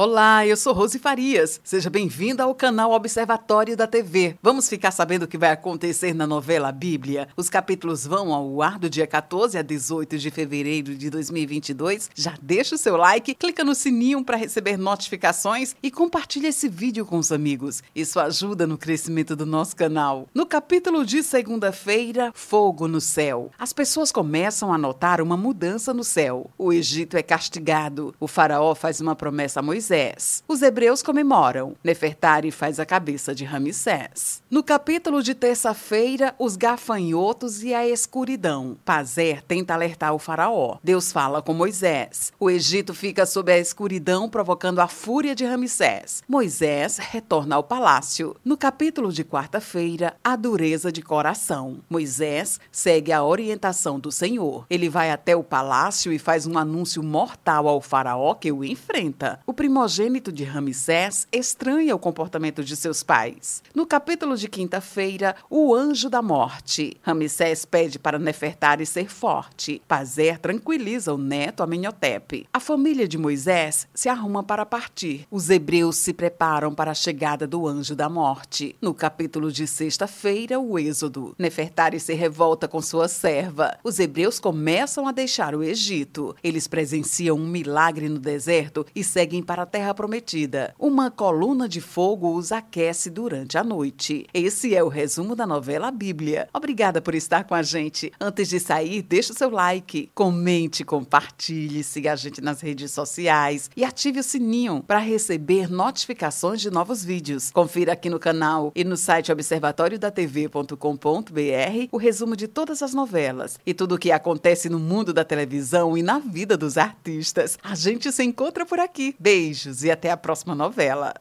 Olá, eu sou Rose Farias. Seja bem-vinda ao canal Observatório da TV. Vamos ficar sabendo o que vai acontecer na novela Bíblia. Os capítulos vão ao ar do dia 14 a 18 de fevereiro de 2022. Já deixa o seu like, clica no sininho para receber notificações e compartilha esse vídeo com os amigos. Isso ajuda no crescimento do nosso canal. No capítulo de segunda-feira, Fogo no Céu. As pessoas começam a notar uma mudança no céu. O Egito é castigado. O faraó faz uma promessa a Moisés Moisés. Os hebreus comemoram. Nefertari faz a cabeça de Ramsés. No capítulo de terça-feira, os gafanhotos e a escuridão. Pazer tenta alertar o faraó. Deus fala com Moisés. O Egito fica sob a escuridão, provocando a fúria de Ramsés. Moisés retorna ao palácio. No capítulo de quarta-feira, a dureza de coração. Moisés segue a orientação do Senhor. Ele vai até o palácio e faz um anúncio mortal ao faraó que o enfrenta. O primogênito de Ramsés estranha o comportamento de seus pais. No capítulo de quinta-feira, o anjo da morte. Ramsés pede para Nefertari ser forte. Pazer tranquiliza o neto Amenhotep. A família de Moisés se arruma para partir. Os hebreus se preparam para a chegada do anjo da morte. No capítulo de sexta-feira, o êxodo. Nefertari se revolta com sua serva. Os hebreus começam a deixar o Egito. Eles presenciam um milagre no deserto e seguem para terra prometida. Uma coluna de fogo os aquece durante a noite. Esse é o resumo da novela Bíblia. Obrigada por estar com a gente. Antes de sair, deixe o seu like, comente, compartilhe, siga a gente nas redes sociais e ative o sininho para receber notificações de novos vídeos. Confira aqui no canal e no site observatoriodatv.com.br o resumo de todas as novelas e tudo o que acontece no mundo da televisão e na vida dos artistas. A gente se encontra por aqui. Beijo! Beijos e até a próxima novela.